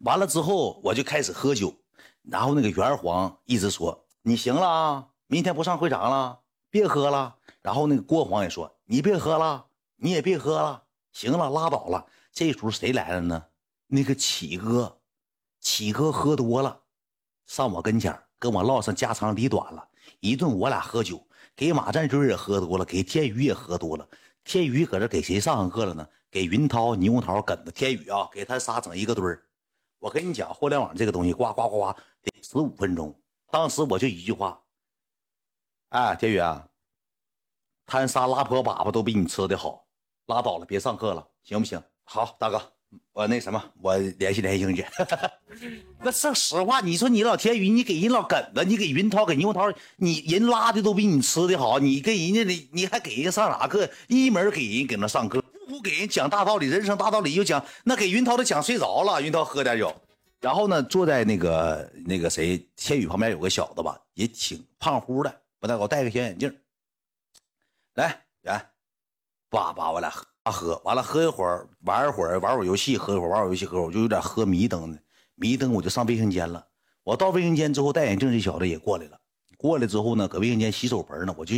完了之后我就开始喝酒，然后那个袁黄一直说你行了啊，明天不上会场了，别喝了。然后那个郭黄也说你别喝了，你也别喝了，行了，拉倒了。这时候谁来了呢？那个启哥，启哥喝多了，上我跟前跟我唠上家长里短了一顿，我俩喝酒，给马占军也喝多了，给天宇也喝多了。天宇搁这给谁上上课了呢？给云涛、牛涛、梗子。天宇啊，给他仨整一个堆儿。我跟你讲，互联网这个东西，呱呱呱呱，得十五分钟。当时我就一句话，哎，天宇啊，他仨拉破粑粑都比你吃的好，拉倒了，别上课了，行不行？好，大哥。我那什么，我联系联系英姐。那说实话，你说你老天宇，你给人老梗子，你给云涛，给牛涛，你人拉的都比你吃的好，你跟人家的，你还给人家上啥课？一门给人搁那上课，不给人讲大道理，人生大道理又讲。那给云涛都讲睡着了，云涛喝点酒，然后呢，坐在那个那个谁天宇旁边有个小子吧，也挺胖乎的，不太高，戴个小眼镜。来，来，爸爸，我俩喝。喝完了，喝一会儿，玩一会儿，玩会儿游戏，喝一会儿，玩会儿游戏，喝会儿，我就有点喝迷瞪的，迷瞪，我就上卫生间了。我到卫生间之后，戴眼镜这小子也过来了。过来之后呢，搁卫生间洗手盆呢，我就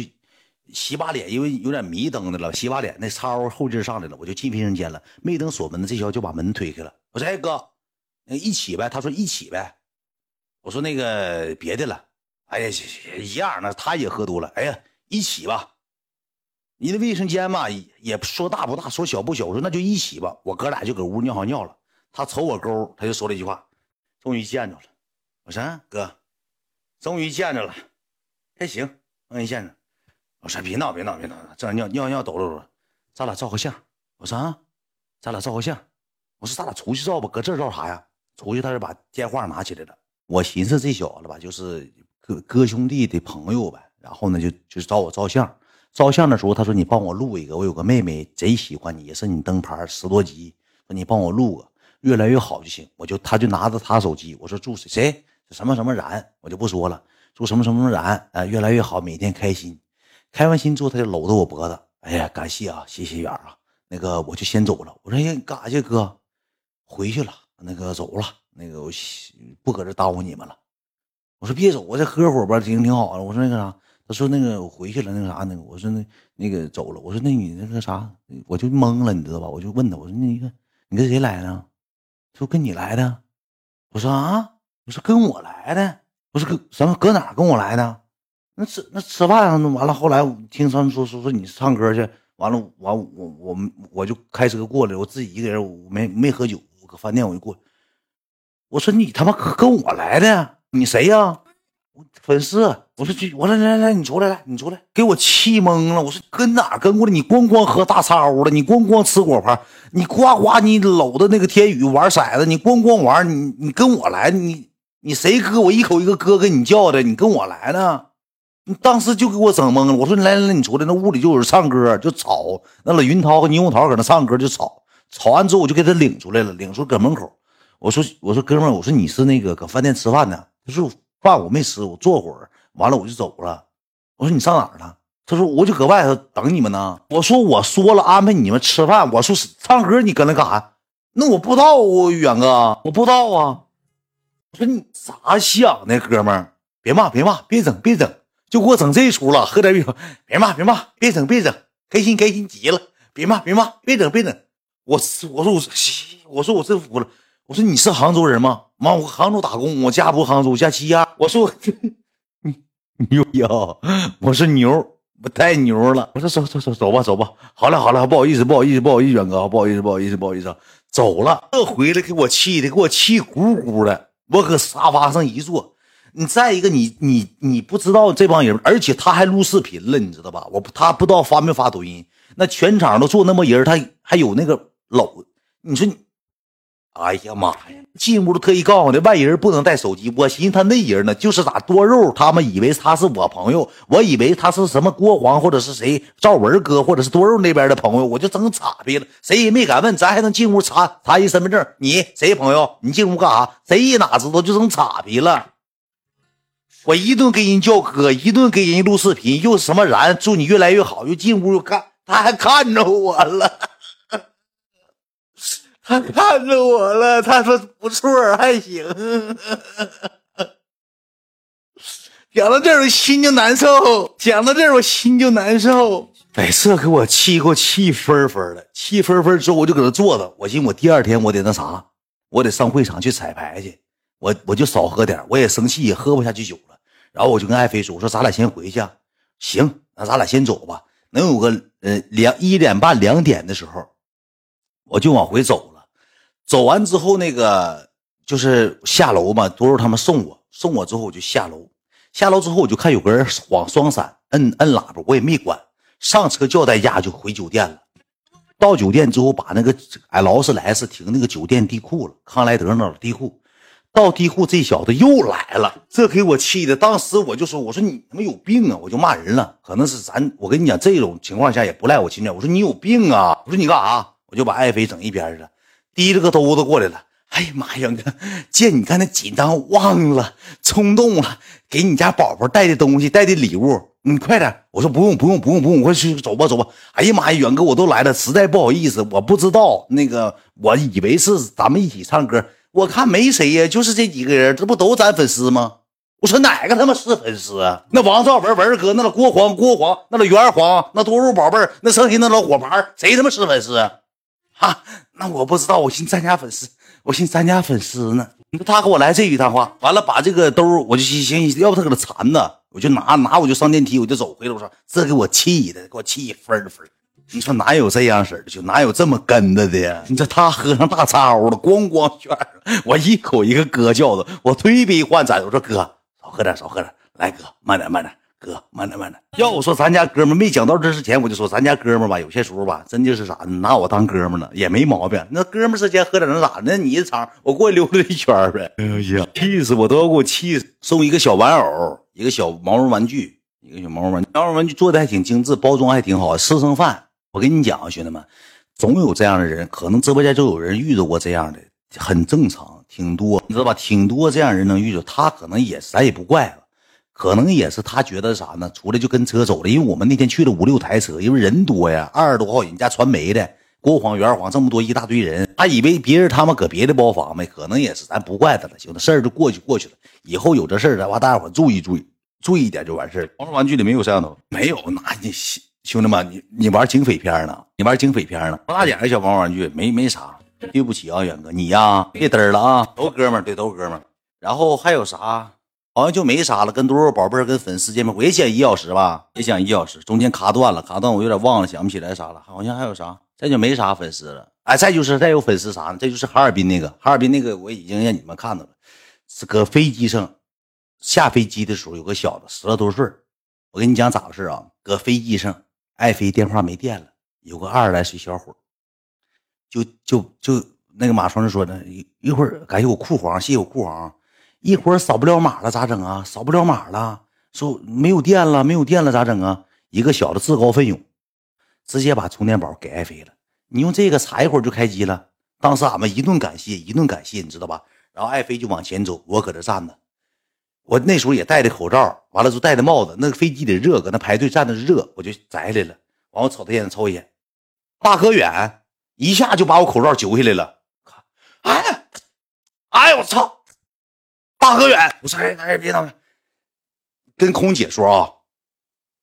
洗把脸，因为有点迷瞪的了，洗把脸，那超后劲上来了，我就进卫生间了。没等锁门呢，这小子就把门推开了。我说：“哎哥，那一起呗。”他说：“一起呗。”我说：“那个别的了。”哎呀，一样，那他也喝多了。哎呀，一起吧。你的卫生间嘛，也说大不大，说小不小。我说那就一起吧。我哥俩就搁屋尿好尿了。他瞅我沟，他就说了一句话：“终于见着了。”我说：“哥，终于见着了，还行，终于见着。”我说：“别闹，别闹，别闹，这尿尿尿抖了抖，咱俩照个相。”我说：“啊，咱俩照个相。”我说：“咱俩出去照吧，搁这照啥呀？”出去他就把电话拿起来了。我寻思这小子吧，就是哥哥兄弟的朋友呗。然后呢，就就找我照相。照相的时候，他说：“你帮我录一个，我有个妹妹贼喜欢你，也是你灯牌十多级，说你帮我录个，越来越好就行。”我就他就拿着他手机，我说：“祝谁谁什么什么然，我就不说了，祝什么什么然啊，越来越好，每天开心。”开完心之后，他就搂着我脖子，哎呀，感谢啊，谢谢远啊，那个我就先走了。我说：“哎，干啥去，哥？回去了，那个走了，那个我不搁这耽误你们了。”我说：“别走，我再喝会儿吧，挺挺好的。”我说：“那个啥。”他说：“那个我回去了，那个啥，那个我说那那个走了。我说那你那个啥，我就懵了，你知道吧？我就问他，我说那个你跟谁来的？说跟你来的。我说啊，我说跟我来的。我说搁什么搁哪跟我来的？那吃那吃饭完了。后来听他们说说说你唱歌去，完了完我我我就开车过来，我自己一个人，我没没喝酒，我搁饭店我就过。我说你他妈跟我来的？你谁呀？”粉丝，我说去，我说来来来，你出来，来你出来，给我气懵了。我说跟哪跟过来？你咣咣喝大超了，你咣咣吃果盘，你呱呱你搂着那个天宇玩骰子，你咣咣玩，你你跟我来，你你谁哥？我一口一个哥跟你叫的，你跟我来呢？当时就给我整懵了。我说来来来，你出来，那屋里就有人唱歌，就吵。那老云涛和猕猴桃搁那唱歌就吵，吵完之后我就给他领出来了，领出搁门口。我说我说哥们儿，我说你是那个搁饭店吃饭呢？他说。饭我没吃，我坐会儿，完了我就走了。我说你上哪儿了？他说我就搁外头等你们呢。我说我说了安排你们吃饭。我说唱歌你搁那干啥？那我不知道啊，远哥，我不知道啊。我说你咋想的，哥们儿？别骂，别骂，别整，别整，就给我整这出了。喝点酒，别骂，别骂，别整，别整，开心开心极了。别骂，别骂，别整，别整。我我说我我说我真服了。我说你是杭州人吗？妈，我杭州打工，我家不杭州，我家齐亚。我说你牛呀！我说牛，我太牛了。我说走走走走吧走吧。好了好了，不好意思不好意思不好意思，远哥，不好意思不好意思不好意思，走了。这回来给我气的，给我气鼓鼓的。我搁沙发上一坐。你再一个，你你你不知道这帮人，而且他还录视频了，你知道吧？我他不知道发没发抖音。那全场都坐那么人，他还有那个搂。你说你。哎呀妈呀！进屋都特意告诉我的，外人不能带手机。我寻思他那人呢，就是咋多肉，他们以为他是我朋友，我以为他是什么郭黄或者是谁赵文哥或者是多肉那边的朋友，我就整岔劈了。谁也没敢问，咱还能进屋查查一身份证。你谁朋友？你进屋干啥？谁也哪知道就整岔劈了。我一顿给人叫哥，一顿给人录视频，又什么然祝你越来越好，又进屋又看，他还看着我了。他看着我了，他说不错，还行。讲到这儿，我心就难受。讲到这儿，我心就难受。哎，这给我气，给我气分分的，气分分之后，我就搁这坐着。我寻我第二天我得那啥，我得上会场去彩排去。我我就少喝点，我也生气，也喝不下去酒了。然后我就跟爱妃说：“我说咱俩先回去。”行，那咱俩先走吧。能有个呃两一点半两点的时候，我就往回走了。走完之后，那个就是下楼嘛，多肉他们送我，送我之后我就下楼。下楼之后，我就看有个人晃双闪，摁摁喇叭，我也没管，上车叫代驾就回酒店了。到酒店之后，把那个哎劳斯莱斯停那个酒店地库了，康莱德那地库。到地库，这小子又来了，这给我气的。当时我就说：“我说你他妈有病啊！”我就骂人了。可能是咱，我跟你讲，这种情况下也不赖我亲家。我说你有病啊！我说你干啥？我就把爱妃整一边去了，提着个兜子过来了。哎呀妈呀，哥，见你看那紧张，忘了，冲动了，给你家宝宝带的东西，带的礼物，你快点。我说不用，不用，不用，不用，快去走吧，走吧。哎呀妈呀，远哥，我都来了，实在不好意思，我不知道，那个我以为是咱们一起唱歌，我看没谁呀，就是这几个人，这不都咱粉丝吗？我说哪个他妈是粉丝啊？那王兆文文哥，那老郭黄郭黄，那老元黄，那多肉宝贝儿，那剩下那老火牌，谁他妈是粉丝？啊，那我不知道，我寻咱家粉丝。我寻咱家粉丝呢，你说他给我来这一段话，完了把这个兜，我就寻思，要不他搁那缠呢，我就拿拿，我就上电梯，我就走回来。我说。这给我气的，给我气分分。你说哪有这样式的，就哪有这么跟着的呀？你说他喝上大招了，咣咣圈，我一口一个哥叫的，我推杯换盏，我说哥少喝点，少喝点，来哥慢点慢点。哥，慢点慢点。要我说，咱家哥们没讲到这之前，我就说咱家哥们吧，有些时候吧，真就是啥，拿我当哥们了也没毛病。那哥们之间喝点能咋的？你一场，我过去溜达一圈呗。哎呀，气死我都要给我气死！送一个小玩偶，一个小毛绒玩具，一个小毛绒玩具，毛绒玩具做的还挺精致，包装还挺好。吃剩饭，我跟你讲啊，兄弟们，总有这样的人，可能直播间就有人遇到过这样的，很正常，挺多，你知道吧？挺多这样人能遇到，他可能也咱也不怪了。可能也是他觉得啥呢？出来就跟车走了，因为我们那天去了五六台车，因为人多呀，二十多号人家传媒的，国黄、元黄这么多一大堆人，他以为别人他们搁别的包房呗，可能也是，咱不怪他了，行了，事儿就过去过去了，以后有这事儿的话，大家伙注意注意，注意一点就完事儿。王玩具里没有摄像头，没有，那你兄弟们，你你玩警匪片呢？你玩警匪片呢？不大点的小毛玩具？没没啥，对不起啊，远哥，你呀别嘚了啊，都哥们儿，对，都哥们儿。然后还有啥？好像就没啥了，跟多少宝贝儿跟粉丝见面，我也讲一小时吧，也讲一小时，中间卡断了，卡断我有点忘了，想不起来啥了，好像还有啥，再就没啥粉丝了，哎，再就是再有粉丝啥呢？这就是哈尔滨那个，哈尔滨那个我已经让你们看到了，是搁飞机上下飞机的时候，有个小子十来多岁我跟你讲咋回事啊？搁飞机上，爱妃电话没电了，有个二十来岁小伙就就就那个马双就说呢，一会儿感谢我库皇，谢谢我库皇。一会儿扫不了码了咋整啊？扫不了码了，说没有电了，没有电了咋整啊？一个小子自告奋勇，直接把充电宝给爱妃了。你用这个插一会儿就开机了。当时俺们一顿感谢，一顿感谢，你知道吧？然后爱妃就往前走，我搁这站着。我那时候也戴着口罩，完了就戴着帽子。那个飞机得热，搁那排队站着热，我就摘下来了。完我瞅他眼，瞅一眼，大哥远，一下就把我口罩揪下来了。哎，哎呦我操！大河远，我说哎哎别闹了，跟空姐说啊，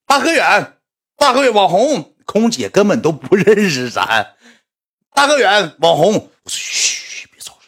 大河远，大河远网红，空姐根本都不认识咱，大河远网红，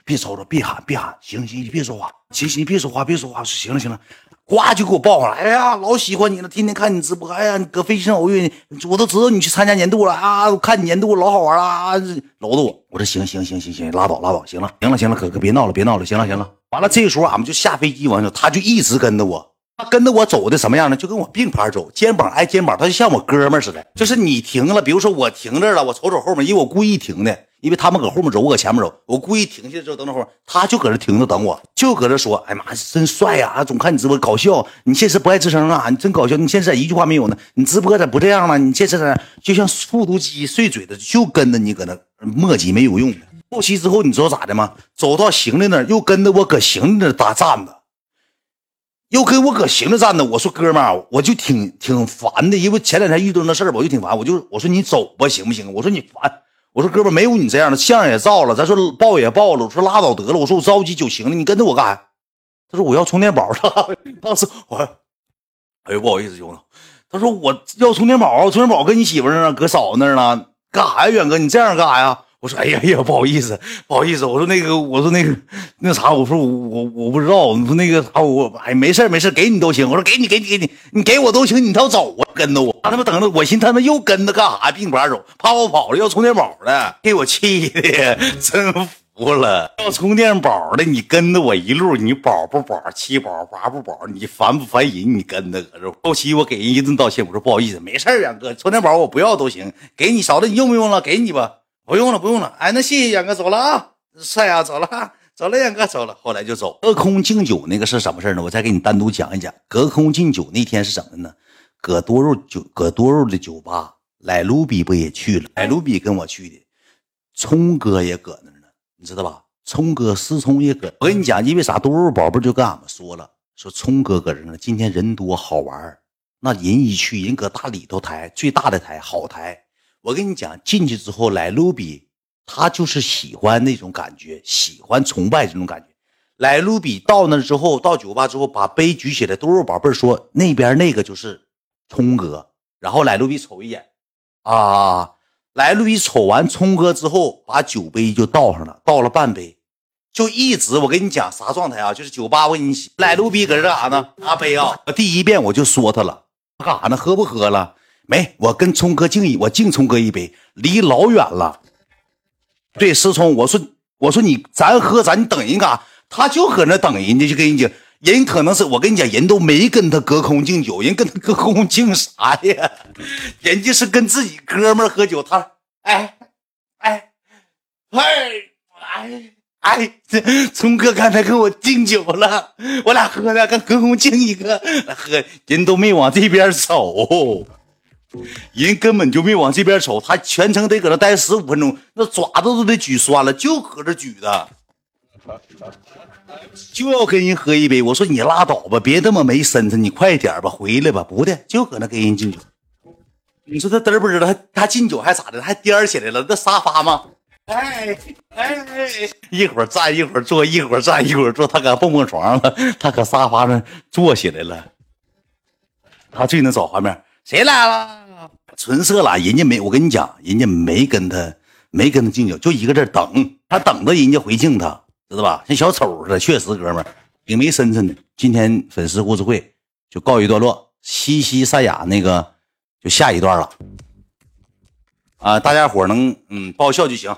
别吵吵，别，喊别喊，行行你别说话，行行你别说话别说话，行了行了，呱就给我抱上来，哎呀老喜欢你了，天天看你直播，哎呀你搁飞机上偶遇你，我都知道你去参加年度了啊，我看你年度老好玩了啊，搂着我，我说行行行行行，拉倒拉倒，行了行了行了，哥哥别闹了别闹了，行了行了。完了，这个时候俺们就下飞机，完了他就一直跟着我，他跟着我走的什么样呢？就跟我并排走，肩膀挨肩膀，他就像我哥们似的。就是你停了，比如说我停这了，我瞅瞅后面，因为我故意停的，因为他们搁后面走，我搁前面走，我故意停下之后等等会儿，他就搁这停着等我，就搁这说：“哎妈，真帅呀！总看你直播搞笑，你现实不爱吱声啊？你真搞笑，你现实咋一句话没有呢？你直播咋不这样了？你现实就像复读机碎嘴子，就跟着你搁那磨叽没有用的。”后期之后，你知道咋的吗？走到行李那儿，又跟着我搁行李那搭站着，又跟我搁行李站着。我说哥们儿，我就挺挺烦的，因为前两天遇到那事儿吧，我就挺烦。我就我说你走吧，行不行？我说你烦，我说哥们没有你这样的，相也照了，咱说抱也抱了，我说拉倒得了，我说我着急就行了，你跟着我干啥？他说我要充电宝，当时我，哎呦不好意思兄弟，他说我要充电宝，充电宝搁你媳妇那儿，搁嫂子那呢，干啥呀，远哥你这样干啥呀？我说哎呀呀，不好意思，不好意思。我说那个，我说那个，那啥，我说我我我不知道。我说那个啥，我哎没事没事，给你都行。我说给你给你给你，你给我都行。你倒走啊，跟着我。他他妈等着，我寻他妈又跟着干啥？并排走，怕我跑了要充电宝的，给我气的，真服了。要充电宝的，你跟着我一路，你保不保？七保八不保？你烦不烦人？你跟着搁这后期我给人一顿道歉，我说不好意思，没事儿，远哥，充电宝我不要都行，给你嫂子，你用不用了？给你吧。不用了，不用了。哎，那谢谢远哥，走了啊，帅呀，走了，走了，远哥走了。后来就走。隔空敬酒那个是什么事呢？我再给你单独讲一讲。隔空敬酒那天是什么呢？搁多肉酒，搁多肉的酒吧，来卢比不也去了？来卢比跟我去的，聪哥也搁那呢，你知道吧？聪哥、思聪也搁。我跟你讲，因为啥？多肉宝贝就跟俺们说了，说聪哥搁这呢，今天人多好玩那人一去，人搁大里头台，最大的台，好台。我跟你讲，进去之后，来卢比他就是喜欢那种感觉，喜欢崇拜这种感觉。来卢比到那之后，到酒吧之后，把杯举起来，多肉宝贝说那边那个就是聪哥。然后来卢比瞅一眼，啊，来卢比瞅完聪哥之后，把酒杯就倒上了，倒了半杯，就一直我跟你讲啥状态啊？就是酒吧我给你来卢比搁这干啥呢？拿杯啊！第一遍我就说他了，他干啥呢？喝不喝了？没，我跟聪哥敬一，我敬聪哥一杯，离老远了。对，思聪，我说，我说你，咱喝，咱等人干啥？他就搁那等人家，就跟人家，人可能是我跟你讲，人都没跟他隔空敬酒，人跟他隔空敬啥呀？人家是跟自己哥们喝酒，他，哎，哎，哎，哎，哎，聪哥刚才跟我敬酒了，我俩喝的，跟隔空敬一个，喝，人都没往这边走。人根本就没往这边瞅，他全程得搁那待十五分钟，那爪子都得举酸了，就搁这举的，就要跟人喝一杯。我说你拉倒吧，别这么没身子，你快点吧，回来吧。不的，就搁那跟人敬酒。你说他嘚不嘚的？他他敬酒还咋的？还颠起来了？那沙发吗？哎哎，一会儿站一会儿坐，一会儿站一会儿坐。他搁蹦蹦床上了，他搁沙发上坐起来了。他最能找画面。谁来了？纯色了，人家没，我跟你讲，人家没跟他，没跟他敬酒，就一个字等，他等着人家回敬他，知道吧？像小丑似的，确实哥们儿挺没身份的。今天粉丝故事会就告一段落，西西赛亚那个就下一段了，啊，大家伙能嗯爆笑就行。